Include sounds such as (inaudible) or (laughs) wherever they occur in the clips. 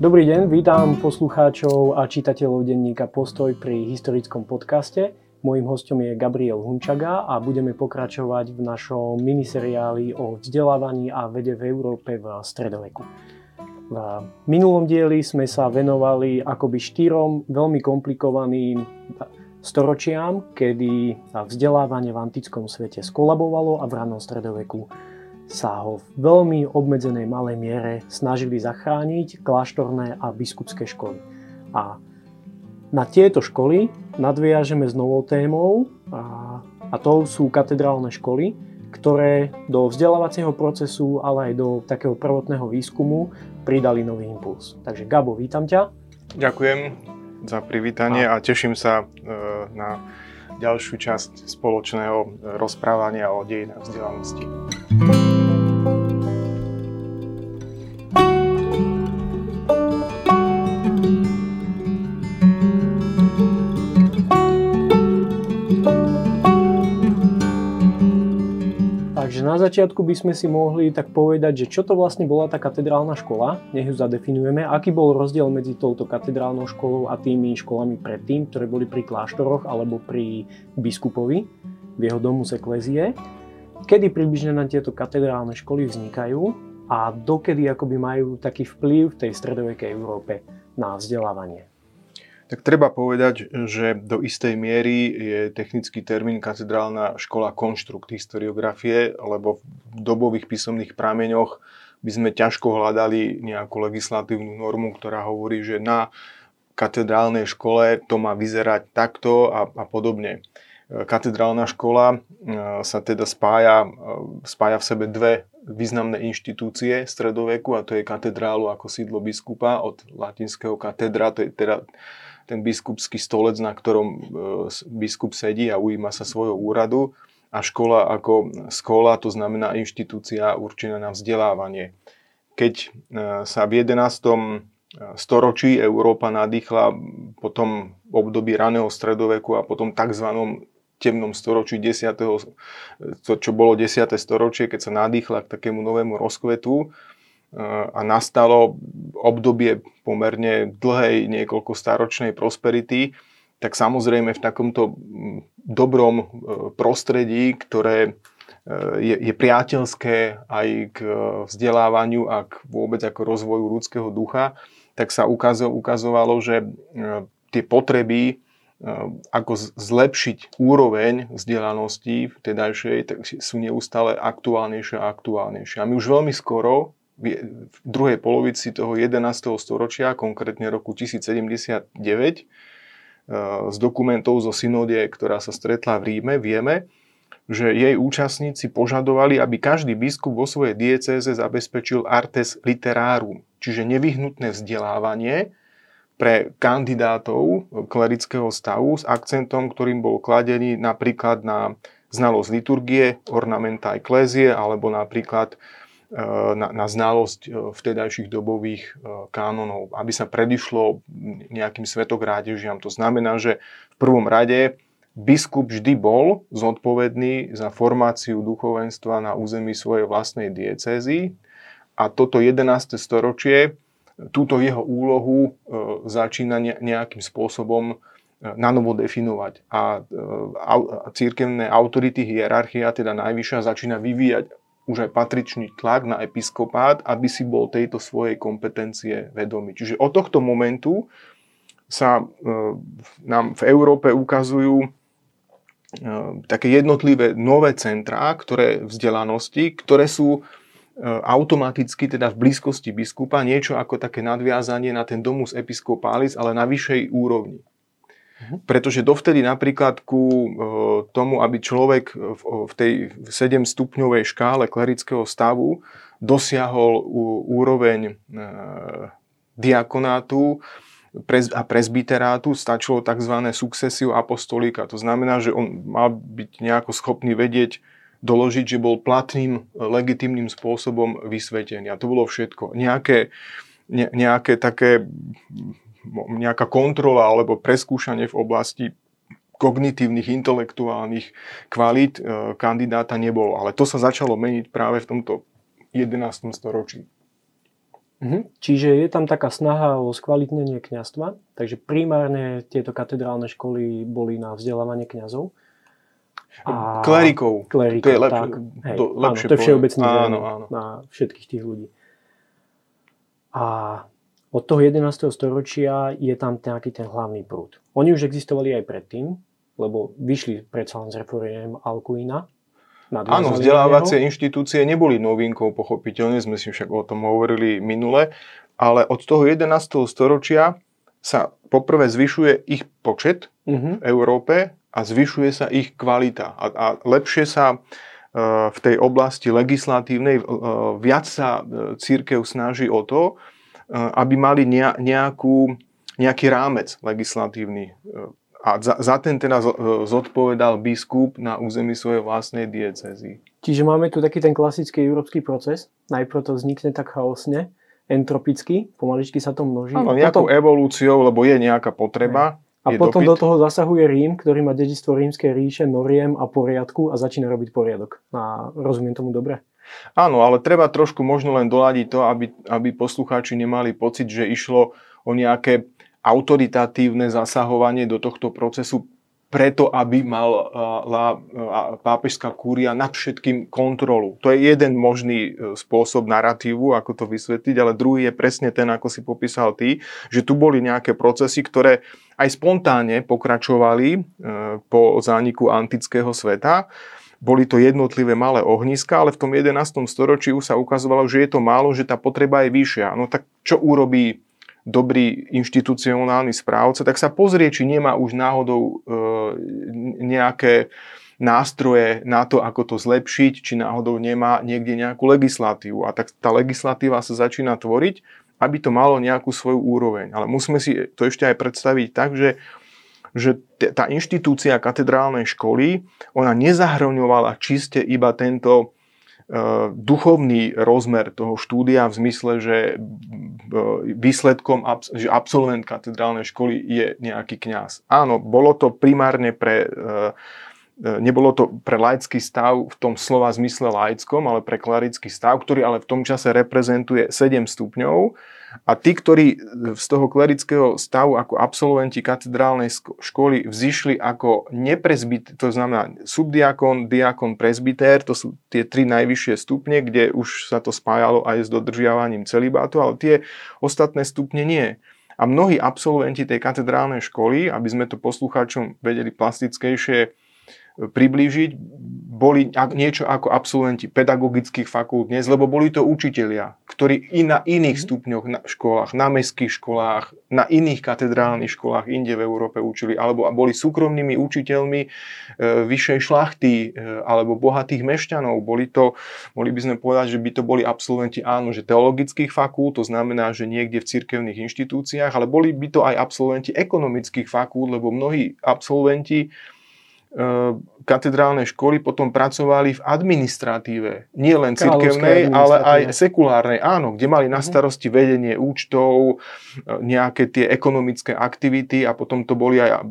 Dobrý deň, vítam poslucháčov a čitateľov denníka Postoj pri historickom podcaste. Mojím hostom je Gabriel Hunčaga a budeme pokračovať v našom miniseriáli o vzdelávaní a vede v Európe v stredoveku. V minulom dieli sme sa venovali akoby štyrom veľmi komplikovaným storočiam, kedy vzdelávanie v antickom svete skolabovalo a v ranom stredoveku sa ho v veľmi obmedzenej malej miere snažili zachrániť kláštorné a biskupské školy. A na tieto školy nadviažeme s novou témou a, a to sú katedrálne školy, ktoré do vzdelávacieho procesu, ale aj do takého prvotného výskumu pridali nový impuls. Takže Gabo, vítam ťa. Ďakujem za privítanie a, a teším sa e, na ďalšiu časť spoločného rozprávania o dejinách vzdelanosti. Na začiatku by sme si mohli tak povedať, že čo to vlastne bola tá katedrálna škola, nech ju zadefinujeme, aký bol rozdiel medzi touto katedrálnou školou a tými školami predtým, ktoré boli pri kláštoroch alebo pri biskupovi v jeho domu z eklezie, kedy približne na tieto katedrálne školy vznikajú a dokedy akoby majú taký vplyv v tej stredovekej Európe na vzdelávanie. Tak treba povedať, že do istej miery je technický termín katedrálna škola konštrukt historiografie, lebo v dobových písomných prameňoch by sme ťažko hľadali nejakú legislatívnu normu, ktorá hovorí, že na katedrálnej škole to má vyzerať takto a, a podobne. Katedrálna škola e, sa teda spája, e, spája v sebe dve významné inštitúcie stredoveku a to je katedrálu ako sídlo biskupa od latinského katedra, to je teda ten biskupský stolec, na ktorom e, biskup sedí a ujíma sa svojho úradu a škola ako škola, to znamená inštitúcia určená na vzdelávanie. Keď e, sa v 11. E, storočí Európa nadýchla po tom období raného stredoveku a potom tzv. temnom storočí 10. To, čo bolo 10. storočie, keď sa nadýchla k takému novému rozkvetu, a nastalo obdobie pomerne dlhej niekoľko staročnej prosperity, tak samozrejme v takomto dobrom e, prostredí, ktoré e, je, je priateľské aj k vzdelávaniu a k vôbec ako rozvoju ľudského ducha, tak sa ukazovalo, že e, tie potreby, ako zlepšiť úroveň vzdelanosti v tedajšej, tak sú neustále aktuálnejšie a aktuálnejšie. A my už veľmi skoro v druhej polovici toho 11. storočia, konkrétne roku 1079, eh, z dokumentov zo synodie, ktorá sa stretla v Ríme, vieme, že jej účastníci požadovali, aby každý biskup vo svojej diecéze zabezpečil artes literarum, čiže nevyhnutné vzdelávanie pre kandidátov klerického stavu s akcentom, ktorým bol kladený napríklad na znalosť liturgie, ornamenta eklézie alebo napríklad na, na znalosť eh, vtedajších dobových eh, kánonov, aby sa predišlo nejakým svetokrádežiam. To znamená, že v prvom rade biskup vždy bol zodpovedný za formáciu duchovenstva na území svojej vlastnej diecézy a toto 11. storočie túto jeho úlohu začína nejakým spôsobom na novo definovať. A církevné autority, hierarchia, teda najvyššia, začína vyvíjať už aj patričný tlak na episkopát, aby si bol tejto svojej kompetencie vedomý. Čiže od tohto momentu sa e, nám v Európe ukazujú e, také jednotlivé nové centrá, ktoré vzdelanosti, ktoré sú e, automaticky teda v blízkosti biskupa niečo ako také nadviazanie na ten domus episcopális, ale na vyššej úrovni. Mhm. Pretože dovtedy napríklad ku e, tomu, aby človek v tej 7-stupňovej škále klerického stavu dosiahol úroveň e, diakonátu a prezbiterátu, stačilo tzv. successio apostolika. To znamená, že on mal byť nejako schopný vedieť, doložiť, že bol platným, legitimným spôsobom vysvetený. A to bolo všetko. Nejaké, ne, nejaké také nejaká kontrola alebo preskúšanie v oblasti kognitívnych, intelektuálnych kvalít e, kandidáta nebolo. Ale to sa začalo meniť práve v tomto 11. storočí. Mhm. Čiže je tam taká snaha o skvalitnenie kňastva, takže primárne tieto katedrálne školy boli na vzdelávanie kňazov. A... Klerikov. Klerikov, to je lep... tak. Hej, to, áno, to je áno, áno. na všetkých tých ľudí. A od toho 11. storočia je tam nejaký ten hlavný prúd. Oni už existovali aj predtým, lebo vyšli predsa len z reforiem Alcuina, Áno, vzdelávacie inštitúcie neboli novinkou, pochopiteľne, sme si však o tom hovorili minule, ale od toho 11. storočia sa poprvé zvyšuje ich počet uh-huh. v Európe a zvyšuje sa ich kvalita. A, a lepšie sa e, v tej oblasti legislatívnej, e, viac sa e, církev snaží o to, aby mali nejakú, nejaký rámec legislatívny a za, za ten teda zodpovedal biskup na území svojej vlastnej diecezy. Čiže máme tu taký ten klasický európsky proces. Najprv to vznikne tak chaosne, entropicky, pomaličky sa to množí. Áno, nejakou potom... evolúciou, lebo je nejaká potreba. A potom dopyt. do toho zasahuje Rím, ktorý má dedistvo rímskej ríše, noriem a poriadku a začína robiť poriadok. A rozumiem tomu dobre? Áno, ale treba trošku možno len doladiť to, aby, aby poslucháči nemali pocit, že išlo o nejaké autoritatívne zasahovanie do tohto procesu preto, aby mala pápežská kúria nad všetkým kontrolu. To je jeden možný e, spôsob narratívu, ako to vysvetliť, ale druhý je presne ten, ako si popísal ty, že tu boli nejaké procesy, ktoré aj spontánne pokračovali e, po zániku antického sveta. Boli to jednotlivé malé ohniska, ale v tom 11. storočí už sa ukazovalo, že je to málo, že tá potreba je vyššia. No tak čo urobí dobrý inštitucionálny správca, tak sa pozrie, či nemá už náhodou e, nejaké nástroje na to, ako to zlepšiť, či náhodou nemá niekde nejakú legislatívu. A tak tá legislatíva sa začína tvoriť, aby to malo nejakú svoju úroveň. Ale musíme si to ešte aj predstaviť tak, že že tá inštitúcia katedrálnej školy, ona nezahrňovala čiste iba tento Eh, duchovný rozmer toho štúdia v zmysle, že eh, výsledkom, že absolvent katedrálnej školy je nejaký kňaz. Áno, bolo to primárne pre eh, nebolo to pre laický stav v tom slova zmysle laickom, ale pre klarický stav, ktorý ale v tom čase reprezentuje 7 stupňov a tí, ktorí z toho klerického stavu ako absolventi katedrálnej školy vzýšli ako neprezbyt, to znamená subdiakon, diakon, prezbytér, to sú tie tri najvyššie stupne, kde už sa to spájalo aj s dodržiavaním celibátu, ale tie ostatné stupne nie. A mnohí absolventi tej katedrálnej školy, aby sme to poslucháčom vedeli plastickejšie priblížiť, boli niečo ako absolventi pedagogických fakult dnes, lebo boli to učitelia, ktorí i na iných mhm. stupňoch na školách, na mestských školách, na iných katedrálnych školách inde v Európe učili, alebo boli súkromnými učiteľmi e, vyššej šlachty e, alebo bohatých mešťanov. Boli to, mohli by sme povedať, že by to boli absolventi áno, že teologických fakult, to znamená, že niekde v cirkevných inštitúciách, ale boli by to aj absolventi ekonomických fakult, lebo mnohí absolventi katedrálnej školy potom pracovali v administratíve, nie len cirkevnej, ale aj sekulárnej, áno, kde mali na mhm. starosti vedenie účtov, e, nejaké tie ekonomické aktivity a potom to boli aj e,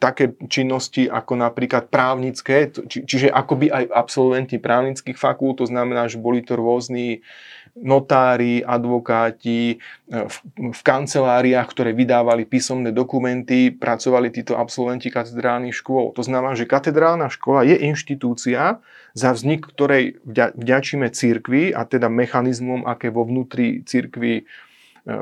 také činnosti ako napríklad právnické, či, čiže akoby aj absolventi právnických fakult, to znamená, že boli to rôzni notári, advokáti, e, v, v kanceláriách, ktoré vydávali písomné dokumenty, pracovali títo absolventi katedrálnych škôl. To znamená, že katedrálna škola je inštitúcia, za vznik ktorej vďačíme církvi a teda mechanizmom, aké vo vnútri církvy e,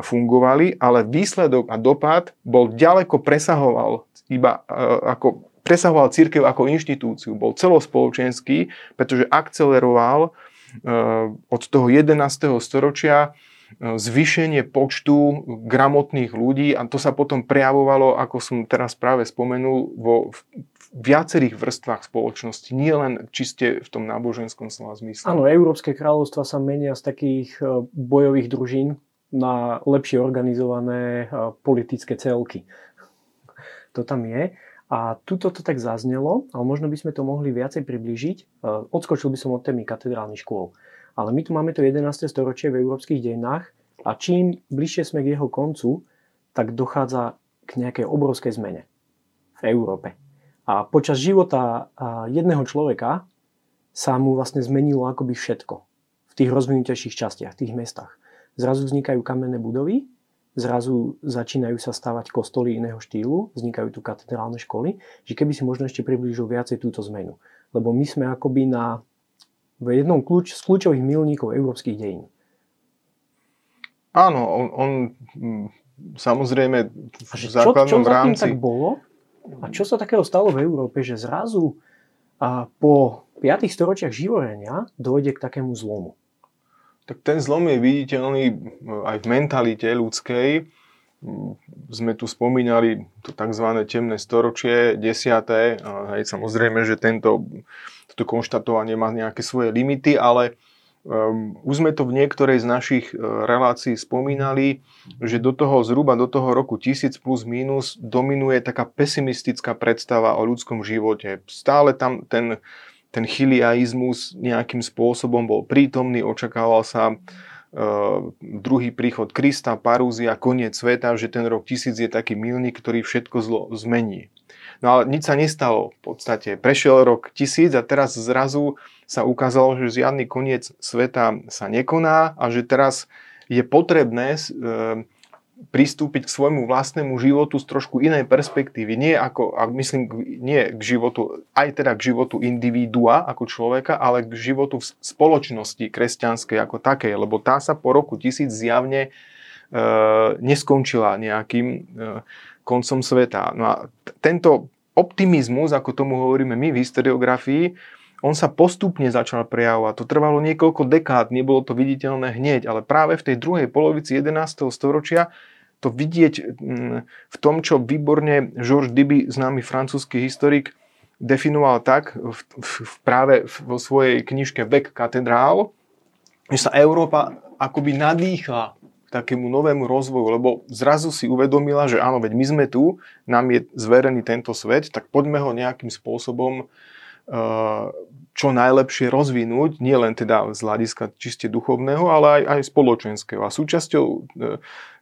fungovali, ale výsledok a dopad bol ďaleko presahoval iba e, ako presahoval církev ako inštitúciu, bol celospoločenský, pretože akceleroval Eh, od toho 11. storočia eh, zvýšenie počtu gramotných ľudí a to sa potom prejavovalo, ako som teraz práve spomenul, vo viacerých vrstvách spoločnosti, nie len čiste v tom náboženskom slova zmysle. Áno, Európske kráľovstva sa menia z takých eh, bojových družín na lepšie organizované politické celky. To tam je. A tuto to tak zaznelo, ale možno by sme to mohli viacej priblížiť. E, odskočil by som od témy katedrálnych škôl. Ale my tu máme to 11. storočie v európskych dejinách a čím bližšie sme k jeho koncu, tak dochádza k nejakej obrovskej zmene v Európe. A počas života jedného človeka sa mu vlastne zmenilo akoby všetko v tých rozvinutejších častiach, v tých mestách. zrazu vznikajú kamenné budovy, zrazu začínajú sa stavať kostoly iného štýlu, vznikajú tu katedrálne školy, že keby si možno ešte priblížil viacej túto zmenu. Lebo my sme akoby na, v jednom kľúč, z kľúčových milníkov európskych dejín. Áno, on, on samozrejme v základnom čo, čo rámci... tak bolo? A čo sa takého stalo v Európe, že zrazu a po 5 storočiach živorenia dojde k takému zlomu? Tak ten zlom je viditeľný aj v mentalite ľudskej. Sme tu spomínali to tzv. temné storočie, desiaté. Hej, samozrejme, že tento, toto konštatovanie má nejaké svoje limity, ale Um, už sme to v niektorej z našich uh, relácií spomínali, že do toho zhruba do toho roku 1000 plus minus dominuje taká pesimistická predstava o ľudskom živote. Stále tam ten, ten chiliaizmus nejakým spôsobom bol prítomný, očakával sa uh, druhý príchod Krista, parúzia, koniec sveta, že ten rok 1000 je taký milník, ktorý všetko zlo zmení. No ale nič sa nestalo v podstate. Prešiel rok 1000 a teraz zrazu sa ukázalo, že žiadny koniec sveta sa nekoná a že teraz je potrebné e, pristúpiť k svojmu vlastnému životu z trošku inej perspektívy. Nie ako, myslím, nie k životu, aj teda k životu individua ako človeka, ale k životu v spoločnosti kresťanskej ako takej, lebo tá sa po roku tisíc zjavne e, neskončila nejakým e, koncom sveta. No a tento optimizmus, ako tomu hovoríme my v historiografii, on sa postupne začal prejavovať. To trvalo niekoľko dekád, nebolo to viditeľné hneď, ale práve v tej druhej polovici 11. storočia to vidieť mm, v tom, čo výborne Georges Diby, známy francúzsky historik, definoval tak v, v, práve vo svojej knižke Vek katedrál, že sa Európa akoby nadýchla takému novému rozvoju, lebo zrazu si uvedomila, že áno, veď my sme tu, nám je zverený tento svet, tak poďme ho nejakým spôsobom čo najlepšie rozvinúť, nielen teda z hľadiska čiste duchovného, ale aj, aj spoločenského. A súčasťou e,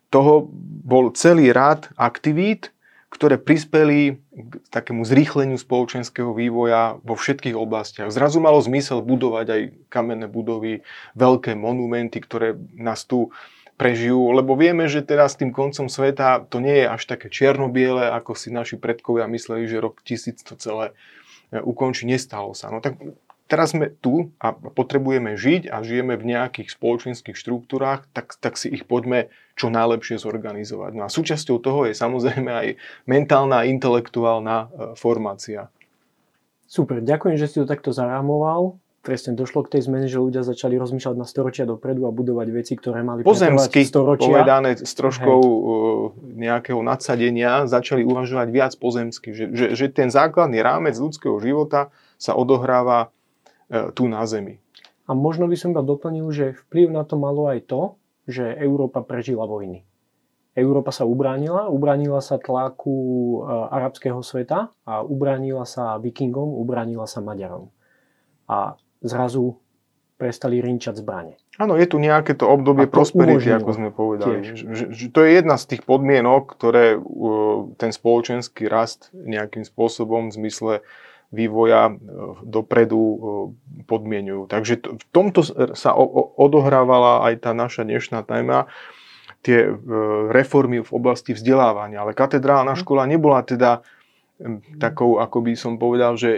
toho bol celý rád aktivít, ktoré prispeli k takému zrýchleniu spoločenského vývoja vo všetkých oblastiach. Zrazu malo zmysel budovať aj kamenné budovy, veľké monumenty, ktoré nás tu prežijú, lebo vieme, že teda s tým koncom sveta to nie je až také čierno-biele, ako si naši predkovia mysleli, že rok tisíc to celé ukončí, nestalo sa. No tak teraz sme tu a potrebujeme žiť a žijeme v nejakých spoločenských štruktúrách, tak, tak si ich poďme čo najlepšie zorganizovať. No a súčasťou toho je samozrejme aj mentálna intelektuálna e, formácia. Super, ďakujem, že si to takto zarámoval. Presne došlo k tej zmene, že ľudia začali rozmýšľať na storočia dopredu a budovať veci, ktoré mali Pozemsky storočia. povedané s troškou Hej. E, nejakého nadsadenia, začali uvažovať viac pozemsky. Že, že, že ten základný rámec ľudského života sa odohráva e, tu na Zemi. A možno by som iba doplnil, že vplyv na to malo aj to, že Európa prežila vojny. Európa sa ubránila, ubránila sa tlaku e, arabského sveta a ubránila sa vikingom, ubránila sa Maďarom. A zrazu prestali rinčať zbranie. Áno, je tu nejaké to obdobie to prosperity, ako sme povedali. Že, že to je jedna z tých podmienok, ktoré uh, ten spoločenský rast nejakým spôsobom v zmysle vývoja uh, dopredu uh, podmienujú. Takže to, v tomto sa o, o, odohrávala aj tá naša dnešná téma, tie reformy v oblasti vzdelávania. Ale katedrálna mhm. škola nebola teda takou, ako by som povedal, že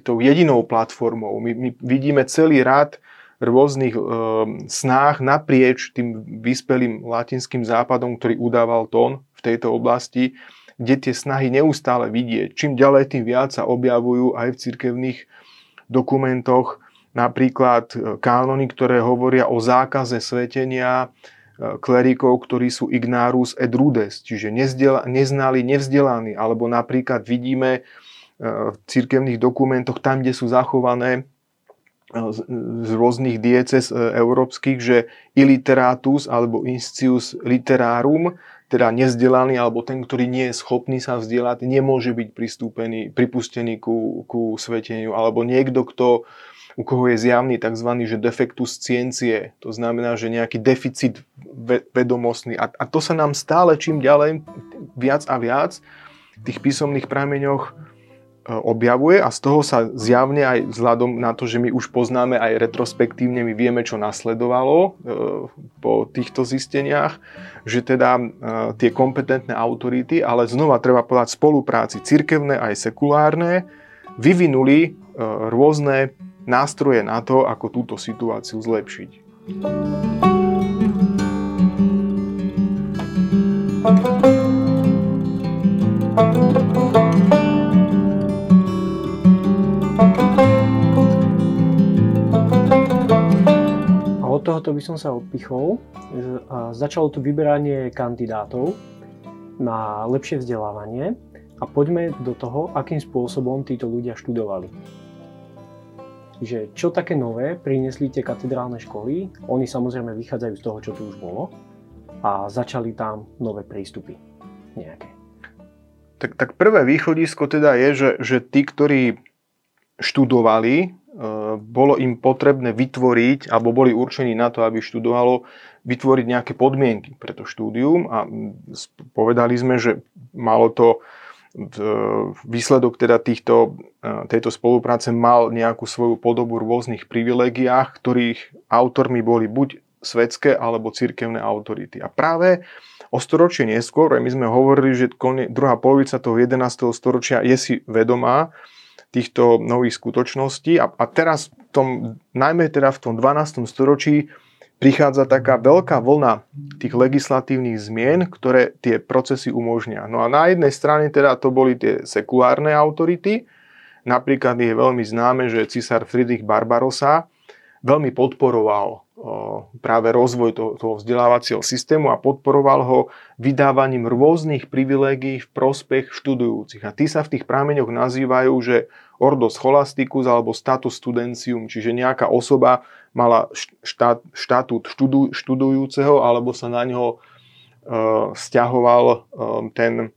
tou jedinou platformou. My, my vidíme celý rad rôznych e, snách naprieč tým vyspelým latinským západom, ktorý udával tón v tejto oblasti, kde tie snahy neustále vidieť. Čím ďalej, tým viac sa objavujú aj v cirkevných dokumentoch, napríklad e, kánony, ktoré hovoria o zákaze svetenia, klerikov, ktorí sú ignárus et rudes, čiže neznali, nevzdelaní, alebo napríklad vidíme e, v cirkevných dokumentoch, tam, kde sú zachované e, z rôznych dieces e, európskych, že illiteratus alebo inscius literarum, teda nezdelaný alebo ten, ktorý nie je schopný sa vzdelať, nemôže byť pristúpený, pripustený ku, ku sveteniu, alebo niekto, kto u koho je zjavný tzv. Že defektus ciencie, to znamená, že nejaký deficit vedomostný. A, a to sa nám stále čím ďalej viac a viac v tých písomných prameňoch objavuje a z toho sa zjavne aj vzhľadom na to, že my už poznáme aj retrospektívne, my vieme, čo nasledovalo e, po týchto zisteniach, že teda tie kompetentné autority, ale znova treba povedať spolupráci cirkevné aj sekulárne, vyvinuli rôzne nástroje na to, ako túto situáciu zlepšiť. A od tohoto by som sa odpichol. Začalo tu vyberanie kandidátov na lepšie vzdelávanie a poďme do toho, akým spôsobom títo ľudia študovali že čo také nové priniesli tie katedrálne školy. Oni samozrejme vychádzajú z toho, čo tu už bolo a začali tam nové prístupy nejaké. Tak, tak prvé východisko teda je, že, že tí, ktorí študovali, e, bolo im potrebné vytvoriť, alebo boli určení na to, aby študovalo, vytvoriť nejaké podmienky pre to štúdium a povedali sme, že malo to výsledok teda týchto, e, tejto spolupráce mal nejakú svoju podobu v rôznych privilegiách, ktorých autormi boli buď svetské alebo cirkevné autority. A práve o storočie neskôr, my sme hovorili, že druhá polovica toho 11. storočia je si vedomá týchto nových skutočností a, a teraz v tom, najmä teda v tom 12. storočí prichádza taká veľká vlna tých legislatívnych zmien, ktoré tie procesy umožnia. No a na jednej strane teda to boli tie sekulárne autority, napríklad je veľmi známe, že cisár Friedrich Barbarossa veľmi podporoval práve rozvoj toho, vzdelávacieho systému a podporoval ho vydávaním rôznych privilégií v prospech študujúcich. A tí sa v tých prámeňoch nazývajú, že ordo scholasticus alebo status studentium, čiže nejaká osoba mala štát, štatút študu, študujúceho alebo sa na ňo e, stiahoval e, ten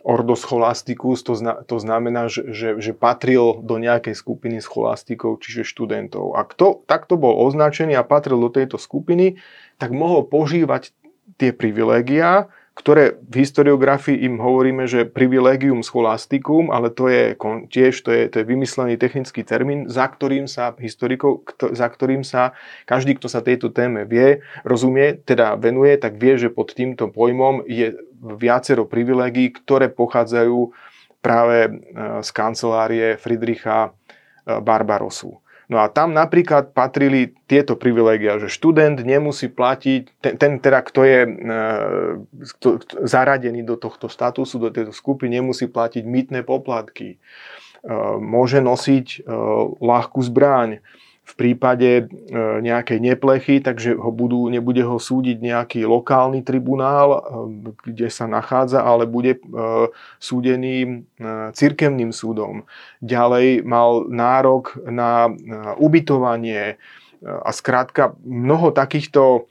ordo scholasticus, to, zna, to znamená, že, že, že patril do nejakej skupiny scholastikov, čiže študentov. A kto takto bol označený a patril do tejto skupiny, tak mohol požívať tie privilégia, ktoré v historiografii im hovoríme, že privilegium scholastikum, ale to je tiež to je, to je vymyslený technický termín, za ktorým sa historikov, za ktorým sa každý, kto sa tejto téme vie, rozumie, teda venuje, tak vie, že pod týmto pojmom je viacero privilegií, ktoré pochádzajú práve e, z kancelárie Friedricha e, Barbarosu. No a tam napríklad patrili tieto privilégia, že študent nemusí platiť, ten, ten teda, kto je e, kto, zaradený do tohto statusu, do tejto skupiny, nemusí platiť mytné poplatky. E, môže nosiť e, ľahkú zbraň, v prípade e, nejakej neplechy, takže ho budú, nebude ho súdiť nejaký lokálny tribunál, e, kde sa nachádza, ale bude e, súdený cirkevným súdom. Ďalej mal nárok na ubytovanie a skrátka mnoho takýchto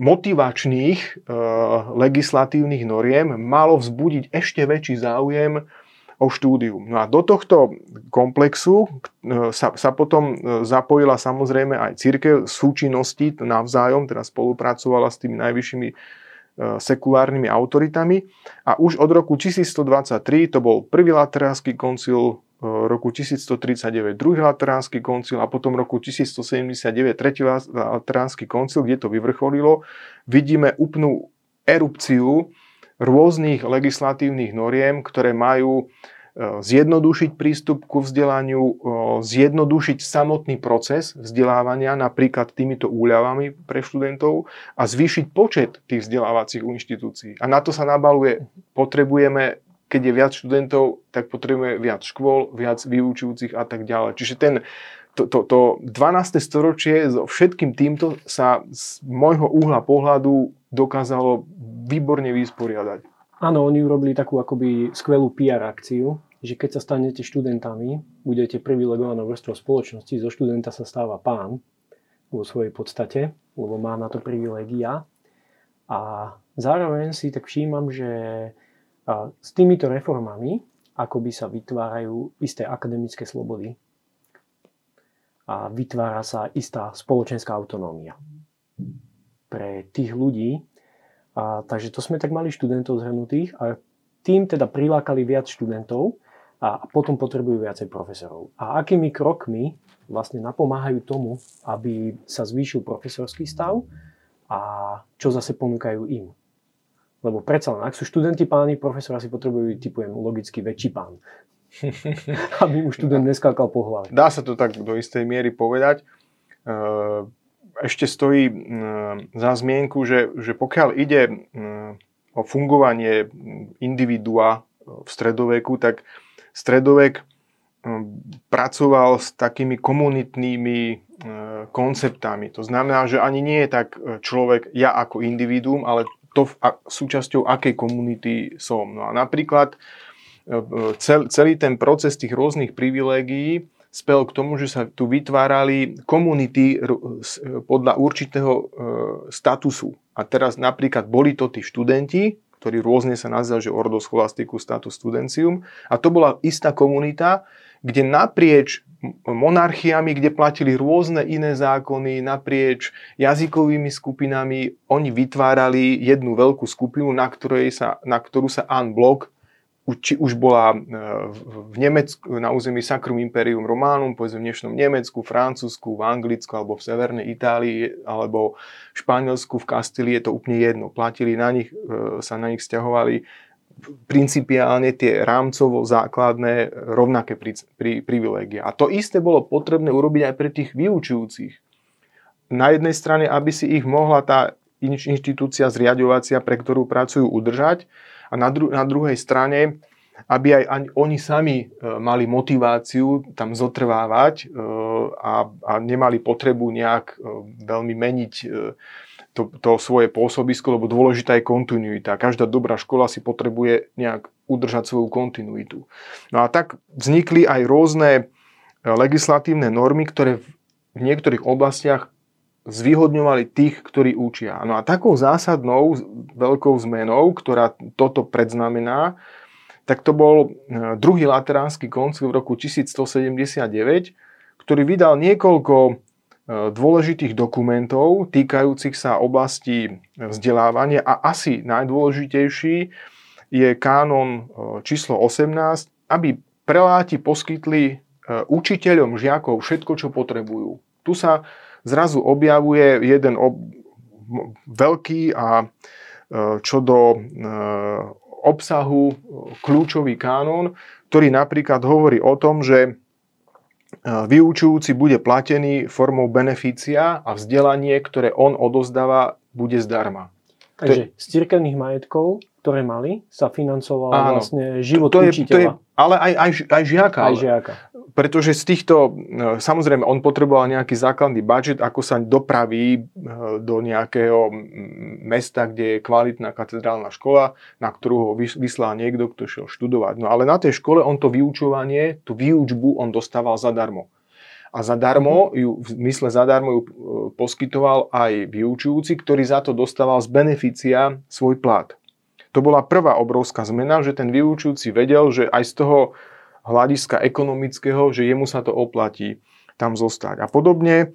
motivačných legislatívnych noriem malo vzbudiť ešte väčší záujem o štúdium. No a do tohto komplexu e, sa, sa potom e, zapojila samozrejme aj církev súčinnosti navzájom, teda spolupracovala s tými najvyššími e, sekulárnymi autoritami a už od roku 1123 to bol prvý lateránsky koncil, roku 1139 druhý lateránsky koncil a potom roku 1179 tretí lateránsky koncil, kde to vyvrcholilo, vidíme úplnú erupciu rôznych legislatívnych noriem, ktoré majú e, zjednodušiť prístup ku vzdelaniu, e, zjednodušiť samotný proces vzdelávania napríklad týmito úľavami pre študentov a zvýšiť počet tých vzdelávacích inštitúcií. A na to sa nabaluje, potrebujeme, keď je viac študentov, tak potrebujeme viac škôl, viac vyučujúcich a tak ďalej. Čiže ten, to, to, to 12. storočie so všetkým týmto sa z môjho uhla pohľadu dokázalo výborne vysporiadať. Áno, oni urobili takú akoby skvelú PR akciu, že keď sa stanete študentami, budete privilegovanou vrstvou spoločnosti, zo študenta sa stáva pán vo svojej podstate, lebo má na to privilegia. A zároveň si tak všímam, že s týmito reformami akoby sa vytvárajú isté akademické slobody a vytvára sa istá spoločenská autonómia pre tých ľudí. A, takže to sme tak mali študentov zhrnutých a tým teda prilákali viac študentov, a potom potrebujú viacej profesorov. A akými krokmi vlastne napomáhajú tomu, aby sa zvýšil profesorský stav a čo zase ponúkajú im. Lebo predsa len, ak sú študenti páni, profesor asi potrebujú, typujem, logicky väčší pán. (laughs) aby mu študent neskákal po hlave. Dá sa to tak do istej miery povedať. E, ešte stojí za zmienku, že, že pokiaľ ide o fungovanie individua v stredoveku, tak stredovek pracoval s takými komunitnými hm, konceptami. To znamená, že ani nie je tak hm, človek ja ako individuum, ale to v, súčasťou akej komunity som. No a napríklad cel, celý ten proces tých rôznych privilégií spel k tomu, že sa tu vytvárali komunity podľa určitého statusu. A teraz napríklad boli to tí študenti, ktorý rôzne sa nazýval, že Ordo Scholastiku Status Studentium. A to bola istá komunita, kde naprieč monarchiami, kde platili rôzne iné zákony, naprieč jazykovými skupinami, oni vytvárali jednu veľkú skupinu, na, ktorej sa, na ktorú sa Anne Block či už bola e, v Nemecku, na území Sacrum Imperium Romanum, povedzme v dnešnom Nemecku, Francúzsku, v Anglicku alebo v Severnej Itálii alebo v Španielsku, v Kastílii, je to úplne jedno. Platili na nich, e, sa na nich stiahovali principiálne tie rámcovo základné rovnaké pri, pri, privilégia. A to isté bolo potrebné urobiť aj pre tých vyučujúcich. Na jednej strane, aby si ich mohla tá inštitúcia zriadovacia, pre ktorú pracujú, udržať, a na, dru- na druhej strane, aby aj oni sami e, mali motiváciu tam zotrvávať e, a, a nemali potrebu nejak e, veľmi meniť to, to svoje pôsobisko, lebo dôležitá je kontinuita. Každá dobrá škola si potrebuje nejak udržať svoju kontinuitu. No a tak vznikli aj rôzne legislatívne normy, ktoré v niektorých oblastiach zvýhodňovali tých, ktorí učia. No a takou zásadnou veľkou zmenou, ktorá toto predznamená, tak to bol e, druhý lateránsky koncil v roku 1179, ktorý vydal niekoľko e, dôležitých dokumentov týkajúcich sa oblasti vzdelávania a asi najdôležitejší je kánon e, číslo 18, aby preláti poskytli učiteľom žiakov všetko, čo potrebujú. Tu sa zrazu objavuje jeden ob, veľký a e, čo do e, obsahu kľúčový kánon, ktorý napríklad hovorí o tom, že e, vyučujúci bude platený formou beneficia a vzdelanie, ktoré on odozdáva, bude zdarma. Takže z cirkevných majetkov, ktoré mali, sa financoval vlastne život to, to učiteľa. Je, to je, ale aj, aj, aj žiaka. Aj žiaka pretože z týchto, no, samozrejme, on potreboval nejaký základný budget, ako sa dopraví e, do nejakého mesta, kde je kvalitná katedrálna škola, na ktorú ho vyslal niekto, kto šiel študovať. No ale na tej škole on to vyučovanie, tú výučbu on dostával zadarmo. A zadarmo, mhm. ju, v mysle zadarmo ju e, poskytoval aj vyučujúci, ktorý za to dostával z beneficia svoj plat. To bola prvá obrovská zmena, že ten vyučujúci vedel, že aj z toho hľadiska ekonomického, že jemu sa to oplatí tam zostať. A podobne e,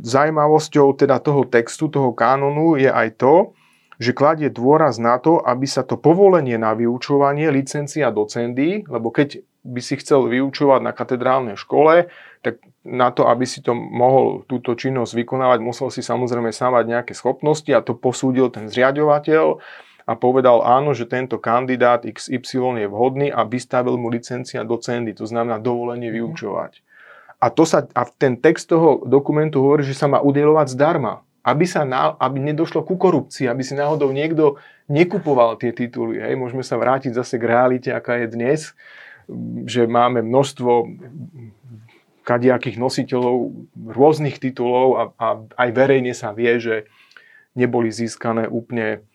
zaujímavosťou teda toho textu, toho kánonu je aj to, že kladie dôraz na to, aby sa to povolenie na vyučovanie, licencia docendy, lebo keď by si chcel vyučovať na katedrálnej škole, tak na to, aby si to mohol túto činnosť vykonávať, musel si samozrejme sám nejaké schopnosti a to posúdil ten zriadovateľ a povedal áno, že tento kandidát XY je vhodný a vystavil mu licencia docendy, to znamená dovolenie mhm. vyučovať. A, to sa, a ten text toho dokumentu hovorí, že sa má udelovať zdarma, aby, sa na, aby nedošlo ku korupcii, aby si náhodou niekto nekupoval tie tituly. Hej. Môžeme sa vrátiť zase k realite, aká je dnes, že máme množstvo kadiakých nositeľov rôznych titulov a, a aj verejne sa vie, že neboli získané úplne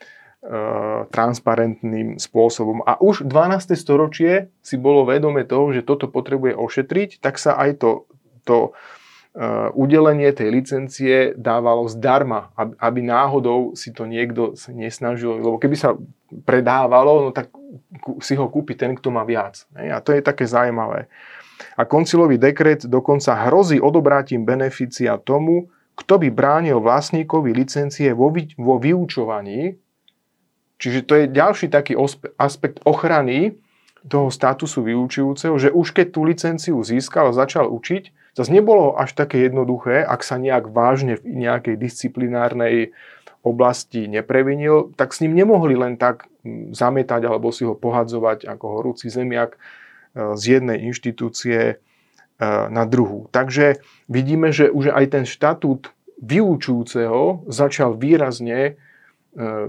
transparentným spôsobom. A už 12. storočie si bolo vedome toho, že toto potrebuje ošetriť, tak sa aj to, to uh, udelenie tej licencie dávalo zdarma, aby, náhodou si to niekto nesnažil, lebo keby sa predávalo, no tak si ho kúpi ten, kto má viac. A to je také zaujímavé. A koncilový dekret dokonca hrozí odobratím beneficia tomu, kto by bránil vlastníkovi licencie vo, vo vyučovaní Čiže to je ďalší taký aspekt ochrany toho statusu vyučujúceho, že už keď tú licenciu získal a začal učiť, zase nebolo až také jednoduché, ak sa nejak vážne v nejakej disciplinárnej oblasti neprevinil, tak s ním nemohli len tak zametať alebo si ho pohadzovať ako horúci zemiak e, z jednej inštitúcie e, na druhú. Takže vidíme, že už aj ten štatút vyučujúceho začal výrazne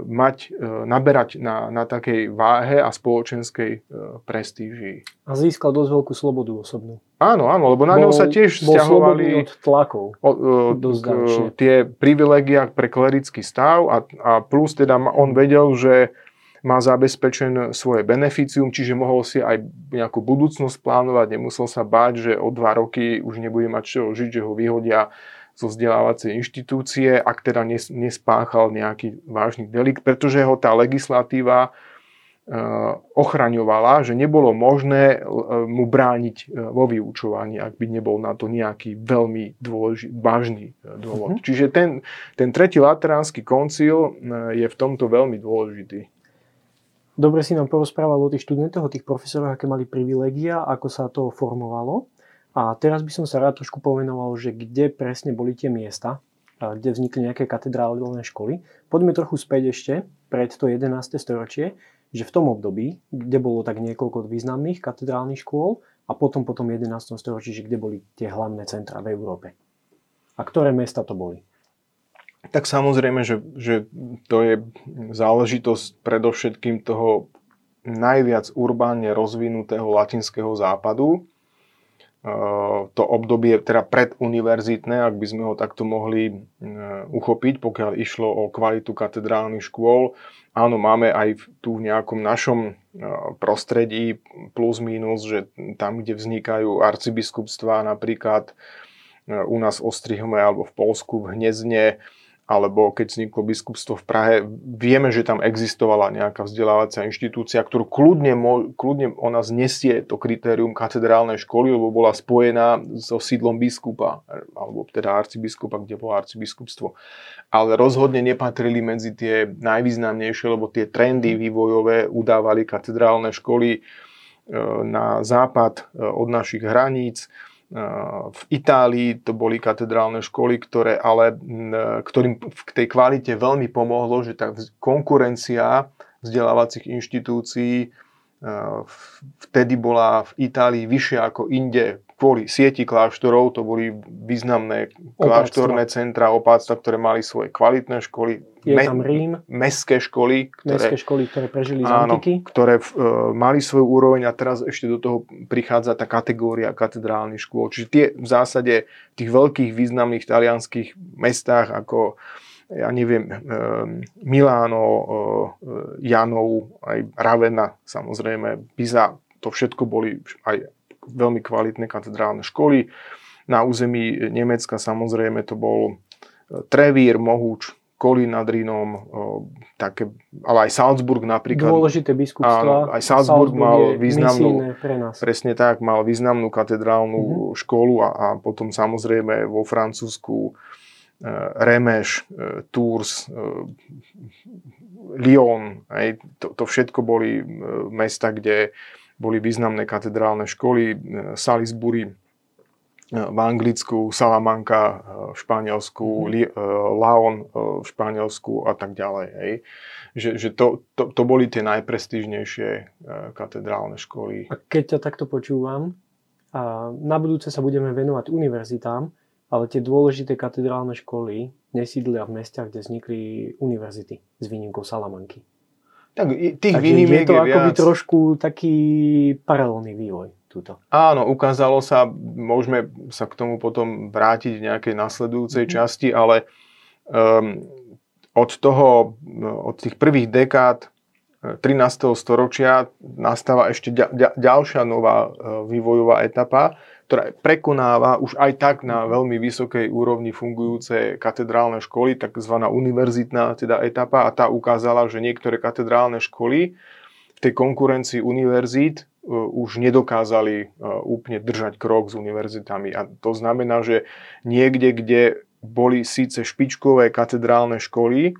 mať, e, naberať na, na takej váhe a spoločenskej e, prestíži. A získal dosť veľkú slobodu osobnú. Áno, áno, lebo na ňom sa tiež stiahovali od tlakov. O, o, k, tie privilegia pre klerický stav a, a plus teda on vedel, že má zabezpečen svoje beneficium, čiže mohol si aj nejakú budúcnosť plánovať, nemusel sa báť, že o dva roky už nebude mať čo žiť, že ho vyhodia zo vzdelávacej inštitúcie, ak teda nespáchal nejaký vážny delikt, pretože ho tá legislatíva e, ochraňovala, že nebolo možné e, mu brániť e, vo vyučovaní, ak by nebol na to nejaký veľmi dôležitý, vážny dôvod. Mm-hmm. Čiže ten, ten tretí lateránsky koncil je v tomto veľmi dôležitý. Dobre si nám porozprával o tých študentoch, o tých profesoroch, aké mali privilegia, ako sa to formovalo. A teraz by som sa rád trošku povenoval, že kde presne boli tie miesta, kde vznikli nejaké katedrálne školy. Poďme trochu späť ešte, pred to 11. storočie, že v tom období, kde bolo tak niekoľko významných katedrálnych škôl a potom potom 11. storočí, že kde boli tie hlavné centra v Európe. A ktoré mesta to boli? Tak samozrejme, že, že to je záležitosť predovšetkým toho najviac urbánne rozvinutého latinského západu, to obdobie teda preduniverzitné, ak by sme ho takto mohli e, uchopiť, pokiaľ išlo o kvalitu katedrálnych škôl. Áno, máme aj tu v nejakom našom e, prostredí plus minus, že tam, kde vznikajú arcibiskupstvá, napríklad u nás v Ostrihome alebo v Polsku v Hnezdne, alebo keď vzniklo biskupstvo v Prahe, vieme, že tam existovala nejaká vzdelávacia inštitúcia, ktorú kľudne, kľudne ona znesie to kritérium katedrálnej školy, lebo bola spojená so sídlom biskupa, alebo teda arcibiskupa, kde bolo arcibiskupstvo. Ale rozhodne nepatrili medzi tie najvýznamnejšie, lebo tie trendy vývojové udávali katedrálne školy e, na západ e, od našich hraníc v Itálii to boli katedrálne školy, ktoré ale, ktorým v tej kvalite veľmi pomohlo, že tá konkurencia vzdelávacích inštitúcií vtedy bola v Itálii vyššia ako inde kvôli sieti kláštorov, to boli významné kláštorné centra, opáctva, ktoré mali svoje kvalitné školy. Je me, tam Rím. Mestské školy. Ktoré, mestské školy, ktoré prežili z antiky. ktoré uh, mali svoju úroveň a teraz ešte do toho prichádza tá kategória katedrálnych škôl. Čiže tie v zásade v tých veľkých významných talianských mestách ako ja neviem, uh, Miláno, uh, Janov, aj Ravenna, samozrejme, Pisa, to všetko boli aj veľmi kvalitné katedrálne školy. Na území Nemecka samozrejme to bol e, Trevír, Mohúč, Kolín nad Rínom, také, ale aj Salzburg napríklad. Dôležité biskupstva. Áno, aj Salzburg, Salzburg mal významnú, pre nás. presne tak, mal významnú katedrálnu mm-hmm. školu a, a potom samozrejme vo Francúzsku e, Remeš, Tours, Lyon, aj, to, to všetko boli mesta, kde boli významné katedrálne školy, Salisbury v Anglicku, Salamanca v Španielsku, mm. Laon v Španielsku a tak ďalej. Hej. Že, že to, to, to boli tie najprestížnejšie katedrálne školy. A keď ťa takto počúvam, a na budúce sa budeme venovať univerzitám, ale tie dôležité katedrálne školy nesídlia v mestiach, kde vznikli univerzity s výnimkou Salamanky. Tak tých Takže výnimiek je to je akoby trošku taký paralelný vývoj. Túto. Áno, ukázalo sa, môžeme sa k tomu potom vrátiť v nejakej nasledujúcej mm-hmm. časti, ale um, od toho, od tých prvých dekád 13. Eh, storočia nastáva ešte ďalšia nová eh, vývojová etapa, ktorá prekonáva už aj tak na veľmi vysokej úrovni fungujúce katedrálne školy, takzvaná univerzitná teda etapa a tá ukázala, že niektoré katedrálne školy v tej konkurencii univerzít e, už nedokázali e, úplne držať krok s univerzitami. A to znamená, že niekde, kde boli síce špičkové katedrálne školy,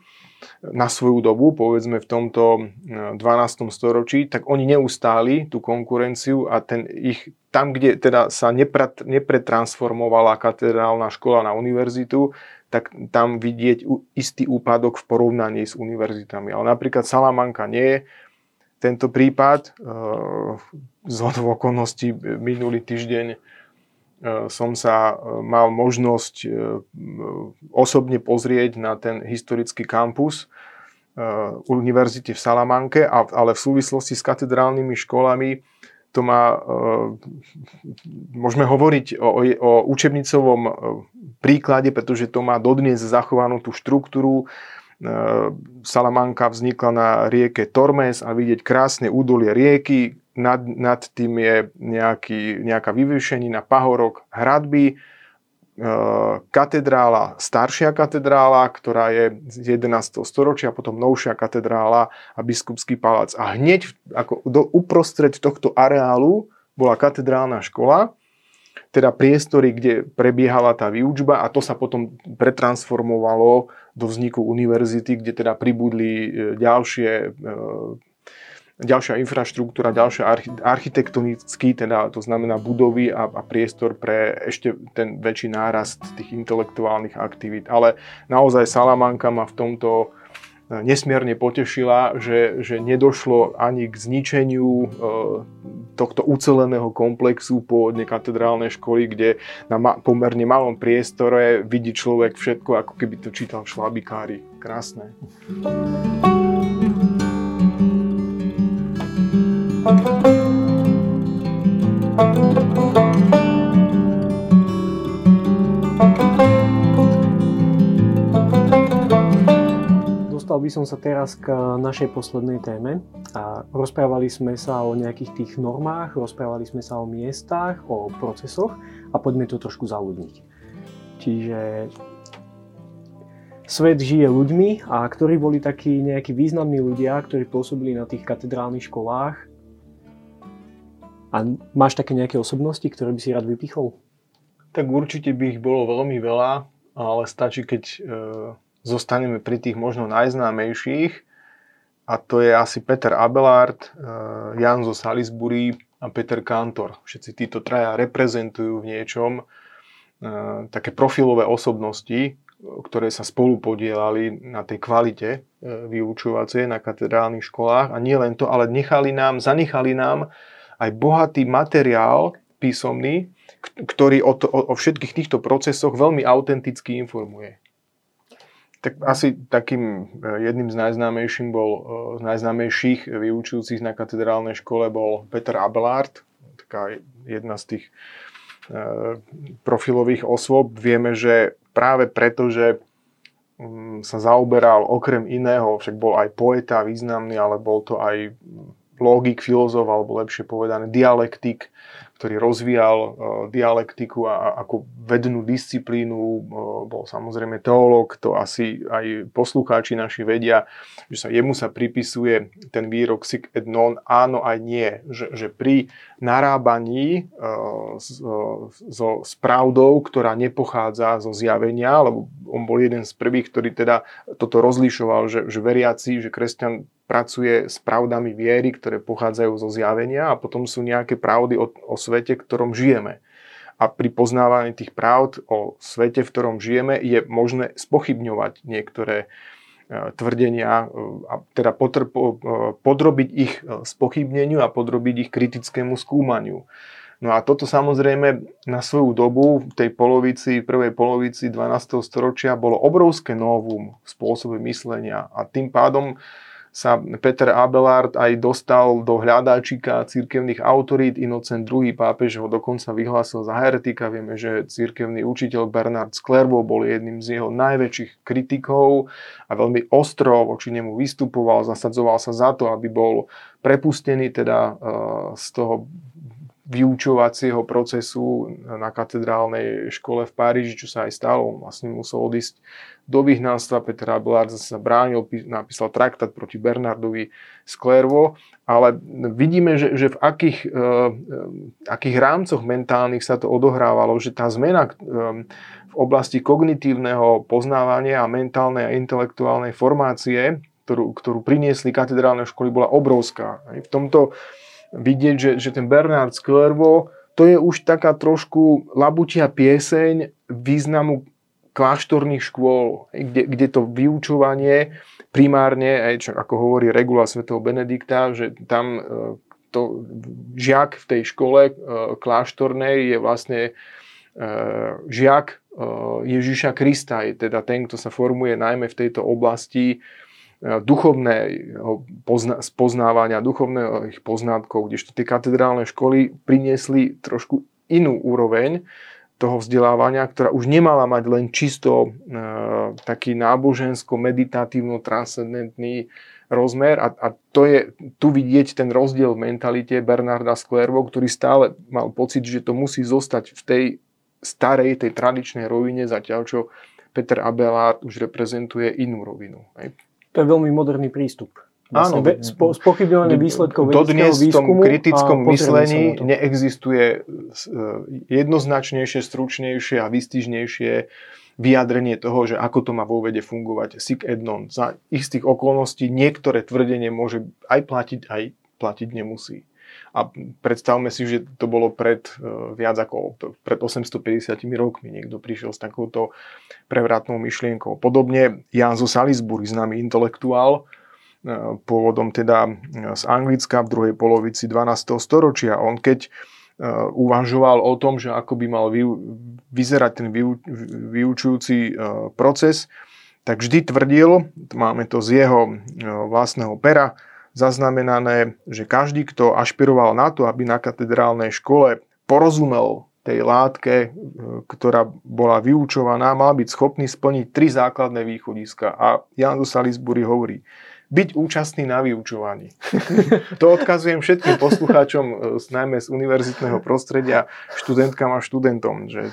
na svoju dobu, povedzme v tomto 12. E, storočí, tak oni neustáli tú konkurenciu a ten ich, tam, kde teda sa nepret, nepretransformovala katedrálna škola na univerzitu, tak tam vidieť istý úpadok v porovnaní s univerzitami. Ale napríklad Salamanka nie je tento prípad. E, z okolností minulý týždeň som sa e, mal možnosť e, osobne pozrieť na ten historický kampus univerzity v Salamanke, ale v súvislosti s katedrálnymi školami to má, môžeme hovoriť o, o učebnicovom príklade, pretože to má dodnes zachovanú tú štruktúru. Salamanka vznikla na rieke Tormes a vidieť krásne údolie rieky, nad, nad tým je nejaký, nejaká vyvýšenina, pahorok, hradby, e, katedrála, staršia katedrála, ktorá je z 11. storočia, potom novšia katedrála a biskupský palác. A hneď ako do, uprostred tohto areálu bola katedrálna škola, teda priestory, kde prebiehala tá výučba a to sa potom pretransformovalo do vzniku univerzity, kde teda pribudli e, ďalšie e, ďalšia infraštruktúra, ďalšia architektonický, teda to znamená budovy a, a priestor pre ešte ten väčší nárast tých intelektuálnych aktivít. Ale naozaj Salamanka ma v tomto e, nesmierne potešila, že, že nedošlo ani k zničeniu e, tohto uceleného komplexu pôvodne katedrálnej školy, kde na ma- pomerne malom priestore vidí človek všetko, ako keby to čítal v šlabikári. Krásne. Dostal by som sa teraz k našej poslednej téme. A rozprávali sme sa o nejakých tých normách, rozprávali sme sa o miestach, o procesoch a poďme to trošku zaľudniť. Čiže svet žije ľuďmi a ktorí boli takí nejakí významní ľudia, ktorí pôsobili na tých katedrálnych školách a máš také nejaké osobnosti, ktoré by si rád vypichol? Tak určite by ich bolo veľmi veľa, ale stačí, keď e, zostaneme pri tých možno najznámejších. A to je asi Peter Abelard, e, Jan zo Salisbury a Peter Kantor. Všetci títo traja reprezentujú v niečom e, také profilové osobnosti, ktoré sa spolu podielali na tej kvalite e, vyučovacie na katedrálnych školách. A nie len to, ale nechali nám, zanechali nám aj bohatý materiál písomný, ktorý o, to, o, o všetkých týchto procesoch veľmi autenticky informuje. Tak asi takým e, jedným z najznámejších bol, e, z najznámejších vyučujúcich na katedrálnej škole bol Peter Abelard, taká jedna z tých e, profilových osôb. Vieme, že práve preto, že mm, sa zaoberal okrem iného, však bol aj poeta významný, ale bol to aj logik, filozof, alebo lepšie povedané dialektik, ktorý rozvíjal uh, dialektiku a, ako vednú disciplínu, uh, bol samozrejme teológ, to asi aj poslucháči naši vedia, že sa jemu sa pripisuje ten výrok sic et non, áno aj nie, že, že pri narábaní uh, so spravdou, ktorá nepochádza zo zjavenia, lebo on bol jeden z prvých, ktorý teda toto rozlišoval, že, že veriaci, že kresťan pracuje s pravdami viery, ktoré pochádzajú zo zjavenia a potom sú nejaké pravdy o, o svete, v ktorom žijeme. A pri poznávaní tých pravd o svete, v ktorom žijeme, je možné spochybňovať niektoré e, tvrdenia e, a teda potr- e, podrobiť ich spochybneniu a podrobiť ich kritickému skúmaniu. No a toto samozrejme na svoju dobu, v tej polovici, prvej polovici 12. storočia bolo obrovské novum v spôsobe myslenia a tým pádom sa Peter Abelard aj dostal do hľadáčika církevných autorít. Inocent II. pápež ho dokonca vyhlásil za heretika. Vieme, že církevný učiteľ Bernard Sklervo bol jedným z jeho najväčších kritikov a veľmi ostro voči nemu vystupoval, zasadzoval sa za to, aby bol prepustený teda eh, z toho vyučovacieho procesu na katedrálnej škole v Paríži, čo sa aj stalo. Vlastne musel odísť do vyhnanstva. Peter Abelard sa bránil, napísal traktát proti Bernardovi Clairvaux, ale vidíme, že, že v akých, uh, akých rámcoch mentálnych sa to odohrávalo, že tá zmena uh, v oblasti kognitívneho poznávania a mentálnej a intelektuálnej formácie, ktorú, ktorú priniesli katedrálne školy, bola obrovská. V tomto vidieť, že, že ten Bernard Clairvaux, to je už taká trošku labutia pieseň významu kláštorných škôl, kde, kde to vyučovanie primárne, aj čo, ako hovorí regula svätého Benedikta, že tam e, to, žiak v tej škole e, kláštornej je vlastne e, žiak Ježiša Krista, je teda ten, kto sa formuje najmä v tejto oblasti duchovného spoznávania, duchovného ich poznátkov, kdežto tie katedrálne školy priniesli trošku inú úroveň toho vzdelávania, ktorá už nemala mať len čisto e, taký nábožensko-meditatívno-transcendentný rozmer a, a to je tu vidieť ten rozdiel v mentalite Bernarda Sklervo, ktorý stále mal pocit, že to musí zostať v tej starej, tej tradičnej rovine, zatiaľ čo Peter Abelard už reprezentuje inú rovinu. To je veľmi moderný prístup. Áno, spo, spochybňovanie výsledkov Dodnes v tom kritickom myslení neexistuje e, jednoznačnejšie, stručnejšie a vystižnejšie vyjadrenie toho, že ako to má vo vede fungovať sic et non. Za istých okolností niektoré tvrdenie môže aj platiť, aj platiť nemusí. A predstavme si, že to bolo pred uh, viac ako pred 850 rokmi. Niekto prišiel s takouto prevratnou myšlienkou. Podobne Jan zo Salisbury, známy intelektuál, pôvodom teda z Anglicka v druhej polovici 12. storočia. On keď e, uvažoval o tom, že ako by mal vyzerať ten vyučujúci e, proces, tak vždy tvrdil, máme to z jeho e, vlastného pera, zaznamenané, že každý, kto ašpiroval na to, aby na katedrálnej škole porozumel tej látke, ktorá bola vyučovaná, mal byť schopný splniť tri základné východiska. A Jan do Salisbury hovorí, byť účastný na vyučovaní. (laughs) to odkazujem všetkým poslucháčom, e, najmä z univerzitného prostredia, študentkám a študentom, že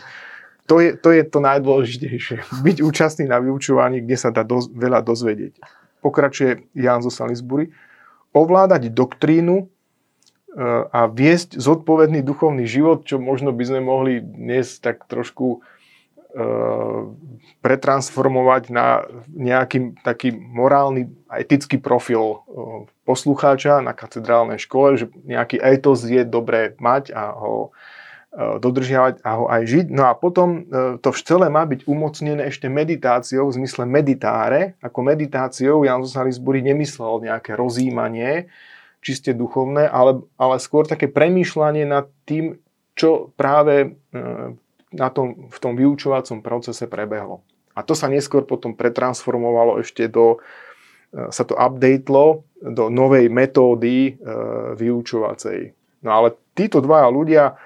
to je, to je to najdôležitejšie. (laughs) Byť účastný na vyučovaní, kde sa dá doz, veľa dozvedieť. Pokračuje Jan zo Salisbury. Ovládať doktrínu e, a viesť zodpovedný duchovný život, čo možno by sme mohli dnes tak trošku E, pretransformovať na nejaký taký morálny a etický profil e, poslucháča na katedrálnej škole, že nejaký etos je dobré mať a ho dodržiavať a ho aj žiť. No a potom to v celé má byť umocnené ešte meditáciou v zmysle meditáre. Ako meditáciou Jan Salisbury nemyslel nejaké rozímanie, čiste duchovné, ale, ale skôr také premýšľanie nad tým, čo práve na tom, v tom vyučovacom procese prebehlo. A to sa neskôr potom pretransformovalo ešte do, sa to updatelo do novej metódy vyučovacej. No ale títo dvaja ľudia,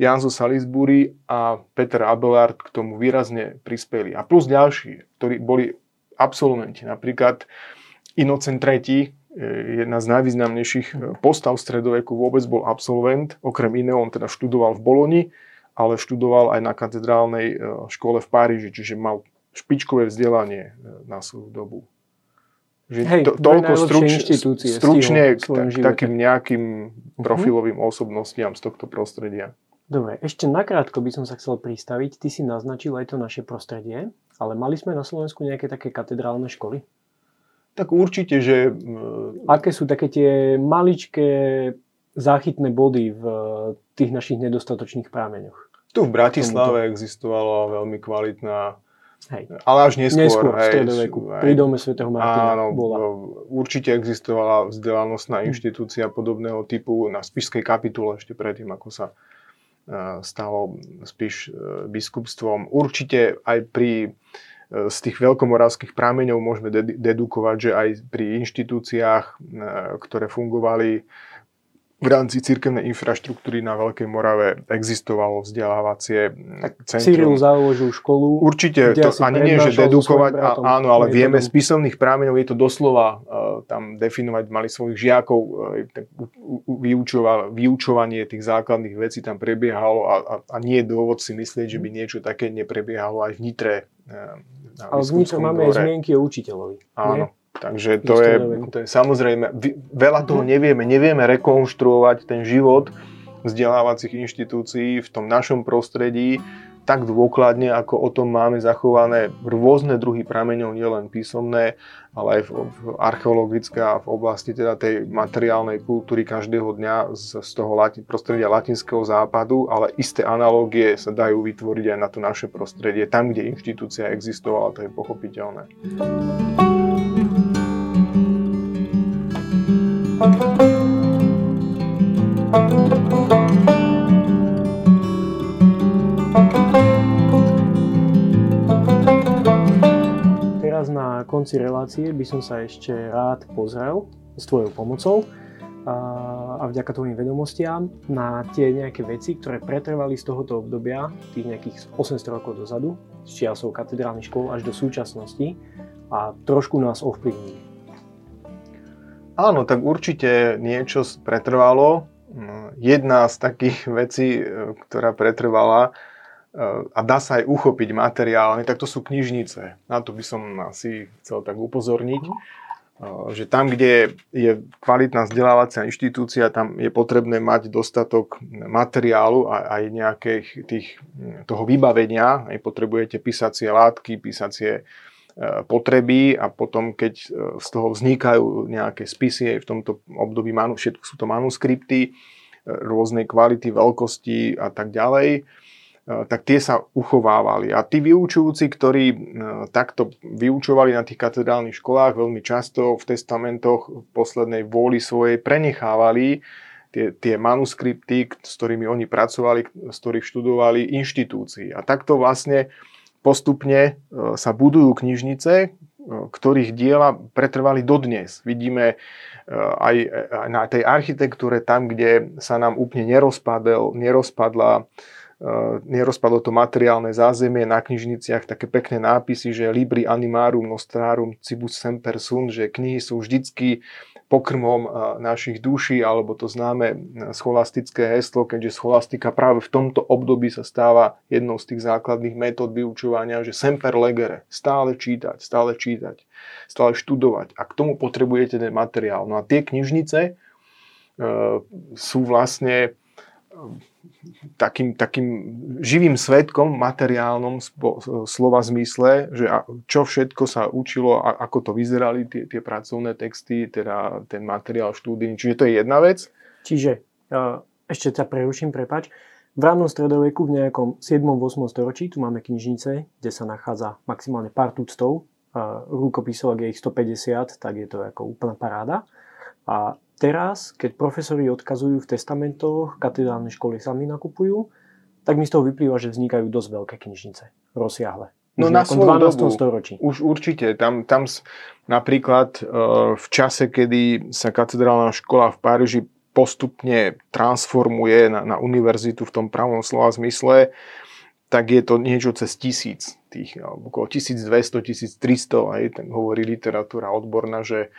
Janzo Salisbury a Peter Abelard k tomu výrazne prispeli. A plus ďalší, ktorí boli absolventi, napríklad Inocent III, e, jedna z najvýznamnejších postav stredoveku vôbec bol absolvent, okrem iného on teda študoval v Boloni, ale študoval aj na katedrálnej e, škole v Páriži, čiže mal špičkové vzdelanie e, na svoju dobu. Že Hej, to, toľko struč, stručne k, k takým nejakým uh-huh. profilovým osobnostiam z tohto prostredia. Dobre, ešte nakrátko by som sa chcel pristaviť. Ty si naznačil aj to naše prostredie, ale mali sme na Slovensku nejaké také katedrálne školy? Tak určite, že... Aké sú také tie maličké záchytné body v tých našich nedostatočných prámeňoch? Tu v Bratislave Tomuto. existovala veľmi kvalitná Hej. Ale až neskôr. Neskôr, hej, v stredoveku. Pri dome svätého Martina áno, bola. Určite existovala vzdelanostná hm. inštitúcia podobného typu na Spišskej kapitule ešte predtým, ako sa e, stalo Spiš e, biskupstvom. Určite aj pri e, z tých veľkomoravských prámeňov môžeme dedukovať, že aj pri inštitúciách, ktoré fungovali v rámci cirkevnej infraštruktúry na Veľkej Morave existovalo vzdelávacie centrum. Cyril založil školu. Určite, to ani nie, že dedukovať, a, áno, ale vieme z písomných prámeňov, je to doslova uh, tam definovať, mali svojich žiakov, uh, vyučovanie tých základných vecí tam prebiehalo a, a, a nie je dôvod si myslieť, že by niečo také neprebiehalo aj v Nitre. Uh, ale v Nitre máme aj zmienky o učiteľovi. Áno. Nie? Takže to je, to je samozrejme, veľa toho nevieme, nevieme rekonštruovať ten život vzdelávacích inštitúcií v tom našom prostredí tak dôkladne, ako o tom máme zachované rôzne druhy prameňov, nielen písomné, ale aj v, v archeologické a v oblasti teda tej materiálnej kultúry každého dňa z, z toho lati, prostredia latinského západu, ale isté analógie sa dajú vytvoriť aj na to naše prostredie, tam, kde inštitúcia existovala, to je pochopiteľné. Teraz na konci relácie by som sa ešte rád pozrel s tvojou pomocou a vďaka tvojim vedomostiam na tie nejaké veci, ktoré pretrvali z tohoto obdobia, tých nejakých 800 rokov dozadu, z čiasov katedrálnych škôl až do súčasnosti a trošku nás ovplyvnili. Áno, tak určite niečo pretrvalo. Mm, jedna z takých (laughs) vecí, e, ktorá pretrvala e, a dá sa aj uchopiť materiálne, tak to sú knižnice. Na to by som asi chcel tak upozorniť, mhm. e, že tam, kde je kvalitná vzdelávacia inštitúcia, tam je potrebné mať dostatok materiálu a aj nejakých tých, toho vybavenia. Aj potrebujete písacie látky, písacie potreby a potom, keď e, z toho vznikajú nejaké spisy, aj v tomto období všetko sú to manuskripty e, rôznej kvality, veľkosti a tak ďalej, tak tie sa uchovávali. A tí vyučujúci, ktorí takto vyučovali na tých katedrálnych školách, veľmi často v testamentoch v poslednej vôli svojej prenechávali tie, tie manuskripty, s ktorými oni pracovali, z ktorých študovali inštitúcii. A takto vlastne postupne e, sa budujú knižnice, e, ktorých diela pretrvali dodnes. Vidíme e, aj na tej architektúre, tam, kde sa nám úplne nerozpadel, nerozpadla nerozpadlo to materiálne zázemie na knižniciach, také pekné nápisy, že Libri animarum nostrarum cibus semper sunt, že knihy sú vždycky pokrmom našich duší, alebo to známe scholastické heslo, keďže scholastika práve v tomto období sa stáva jednou z tých základných metód vyučovania, že semper legere, stále čítať, stále čítať, stále študovať. A k tomu potrebujete ten materiál. No a tie knižnice sú vlastne takým, takým živým svetkom materiálnom slova zmysle, že čo všetko sa učilo, ako to vyzerali tie, tie pracovné texty, teda ten materiál štúdii. Čiže to je jedna vec. Čiže, ešte sa preruším, prepač. V rannom stredoveku v nejakom 7-8 storočí tu máme knižnice, kde sa nachádza maximálne pár tuctov. Rukopisov, ak je ich 150, tak je to ako úplná paráda. A teraz, keď profesori odkazujú v testamentoch, katedrálne školy sami nakupujú, tak mi z toho vyplýva, že vznikajú dosť veľké knižnice, rozsiahle. No na svoju 12. dobu, storočí. Už určite. Tam, tam napríklad e, v čase, kedy sa katedrálna škola v Páriži postupne transformuje na, na univerzitu v tom pravom slova zmysle, tak je to niečo cez tisíc, tých, okolo 1200, 1300, aj tak hovorí literatúra odborná, že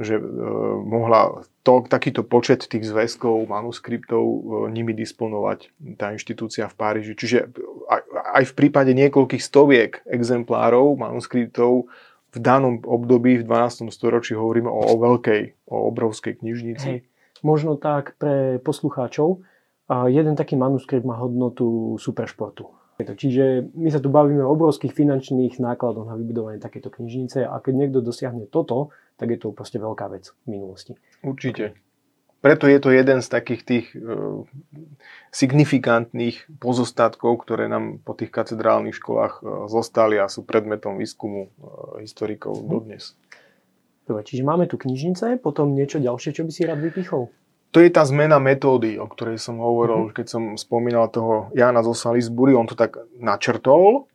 že e, mohla to, takýto počet tých zväzkov, manuskriptov e, nimi disponovať tá inštitúcia v Páriži. Čiže aj, aj v prípade niekoľkých stoviek exemplárov manuskriptov v danom období, v 12. storočí hovoríme o, o veľkej, o obrovskej knižnici. Hej. Možno tak pre poslucháčov, jeden taký manuskript má hodnotu superšportu. Čiže my sa tu bavíme o obrovských finančných nákladoch na vybudovanie takéto knižnice a keď niekto dosiahne toto, tak je to proste veľká vec v minulosti. Určite. Preto je to jeden z takých tých uh, signifikantných pozostatkov, ktoré nám po tých katedrálnych školách uh, zostali a sú predmetom výskumu uh, historikov hm. dodnes. Dobre, čiže máme tu knižnice, potom niečo ďalšie, čo by si rád vypichol? To je tá zmena metódy, o ktorej som hovoril, mm-hmm. keď som spomínal toho Jana zo Salisbury, on to tak načrtol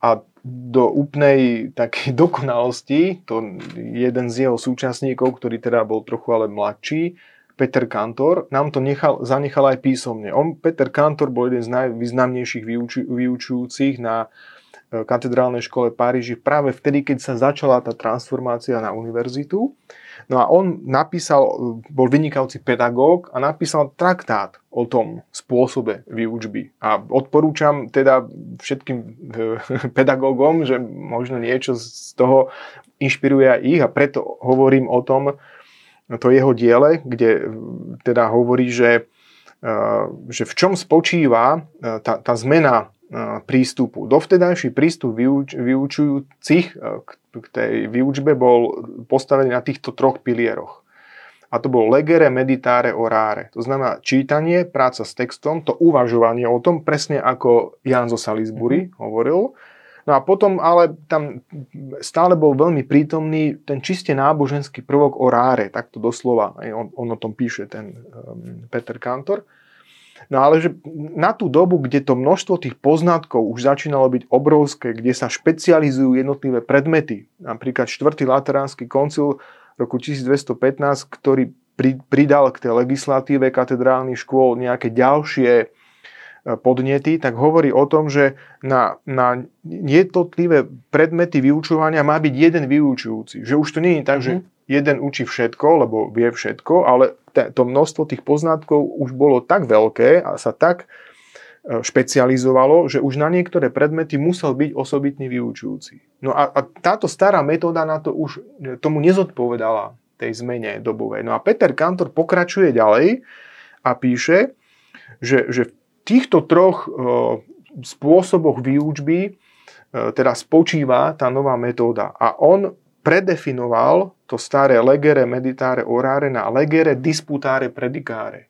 a do úplnej takej (laughs) dokonalosti, to jeden z jeho súčasníkov, ktorý teda bol trochu ale mladší, Peter Kantor, nám to nechal, zanechal aj písomne. On, Peter Kantor, bol jeden z najvýznamnejších vyuču, vyučujúcich na e, katedrálnej škole Paríži práve vtedy, keď sa začala tá transformácia na univerzitu. No a on napísal, bol vynikajúci pedagóg a napísal traktát o tom spôsobe výučby. A odporúčam teda všetkým e, (laughs) pedagógom, že možno niečo z toho inšpiruje aj ich a preto hovorím o tom, to jeho diele, kde teda hovorí, že, že v čom spočíva tá, tá zmena prístupu. Dovtedajší prístup vyuč, vyučujúcich k tej výučbe bol postavený na týchto troch pilieroch. A to bolo legere, meditáre, oráre. To znamená čítanie, práca s textom, to uvažovanie o tom, presne ako Jan zo Salisbury mm-hmm. hovoril, No a potom ale tam stále bol veľmi prítomný ten čiste náboženský prvok o ráre, takto doslova, on, on o tom píše ten um, Peter Kantor. No ale že na tú dobu, kde to množstvo tých poznatkov už začínalo byť obrovské, kde sa špecializujú jednotlivé predmety, napríklad 4. Lateránsky koncil roku 1215, ktorý pridal k tej legislatíve katedrálnych škôl nejaké ďalšie E, podnety, tak hovorí o tom, že na, na jednotlivé predmety vyučovania má byť jeden vyučujúci. Že už to nie je tak, mm-hmm. že mhm. Jeden učí všetko, lebo vie všetko, ale to množstvo tých poznatkov už bolo tak veľké a sa tak e, špecializovalo, že už na niektoré predmety musel byť osobitný vyučujúci. No a, a táto stará metóda na to už tomu nezodpovedala tej zmene dobovej. No a Peter Kantor pokračuje ďalej a píše, že, že v týchto troch e, spôsoboch výučby e, teda spočíva tá nová metóda. A on predefinoval to staré legere meditare orare na legere disputare predicare.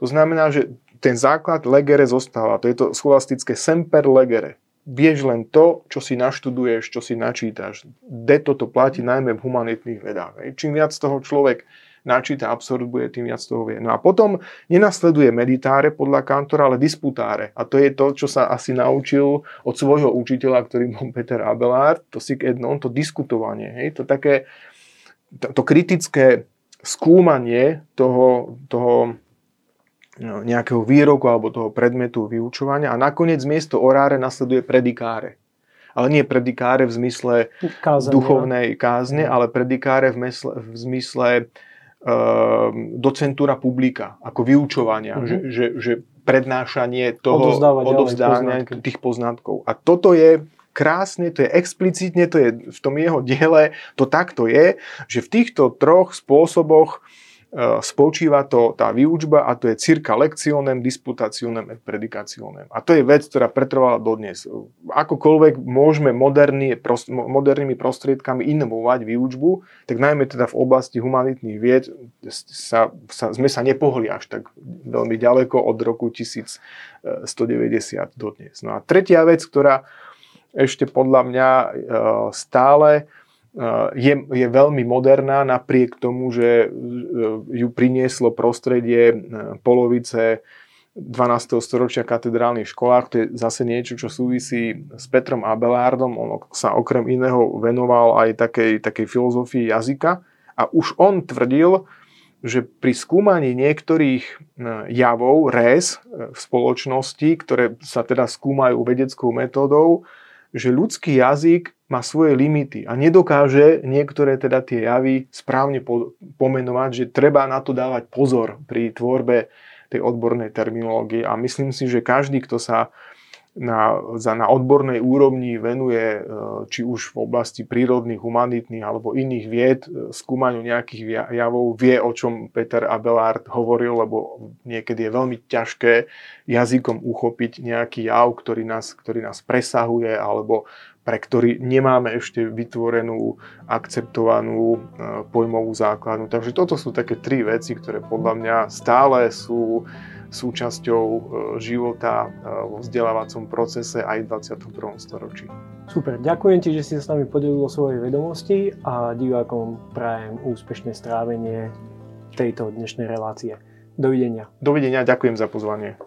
To znamená, že ten základ legere zostáva. To je to scholastické semper legere. Vieš len to, čo si naštuduješ, čo si načítaš. De toto platí najmä v humanitných vedách. Čím viac toho človek načíta, absorbuje, tým viac toho vie. No a potom nenasleduje meditáre podľa kantora, ale disputáre. A to je to, čo sa asi naučil od svojho učiteľa, ktorý bol (laughs) Peter Abelard, to si ednon, to diskutovanie. Hej? To také, to, to kritické skúmanie toho, toho no, nejakého výroku alebo toho predmetu vyučovania a nakoniec miesto oráre nasleduje predikáre. Ale nie predikáre v zmysle Kázania. duchovnej kázne, mm. ale predikáre v, mysle, v zmysle docentúra publika, ako vyučovania, mm-hmm. že, že, že prednášanie toho, odovzdávania tých poznatkov. A toto je krásne, to je explicitne, to je v tom jeho diele, to takto je, že v týchto troch spôsoboch E, spočíva to tá výučba a to je cirka lekcionem, disputacionem et predicationem. A to je vec, ktorá pretrvala dodnes. Akokoľvek môžeme moderný, prost, modernými prostriedkami inovovať výučbu, tak najmä teda v oblasti humanitných vied sa, sa, sme sa nepohli až tak veľmi ďaleko od roku 1190 dodnes. No a tretia vec, ktorá ešte podľa mňa e, stále je, je veľmi moderná napriek tomu, že e, ju prinieslo prostredie e, polovice 12. storočia katedrálnych školách. To je zase niečo, čo súvisí s Petrom Abelardom. On sa okrem iného venoval aj takej, takej filozofii jazyka. A už on tvrdil, že pri skúmaní niektorých javov, res v spoločnosti, ktoré sa teda skúmajú vedeckou metódou, že ľudský jazyk má svoje limity a nedokáže niektoré teda tie javy správne po, pomenovať, že treba na to dávať pozor pri tvorbe tej odbornej terminológie. A myslím si, že každý, kto sa na, za, na odbornej úrovni venuje e, či už v oblasti prírodných, humanitných alebo iných vied e, skúmaniu nejakých javov, vie o čom Peter Abelard hovoril, lebo niekedy je veľmi ťažké jazykom uchopiť nejaký jav, ktorý nás, ktorý nás presahuje alebo pre ktorý nemáme ešte vytvorenú, akceptovanú e, pojmovú základnu. Takže toto sú také tri veci, ktoré podľa mňa stále sú súčasťou e, života e, vo vzdelávacom procese aj v 21. storočí. Super, ďakujem ti, že si sa s nami podelil o svojej vedomosti a divákom prajem úspešné strávenie tejto dnešnej relácie. Dovidenia. Dovidenia, ďakujem za pozvanie.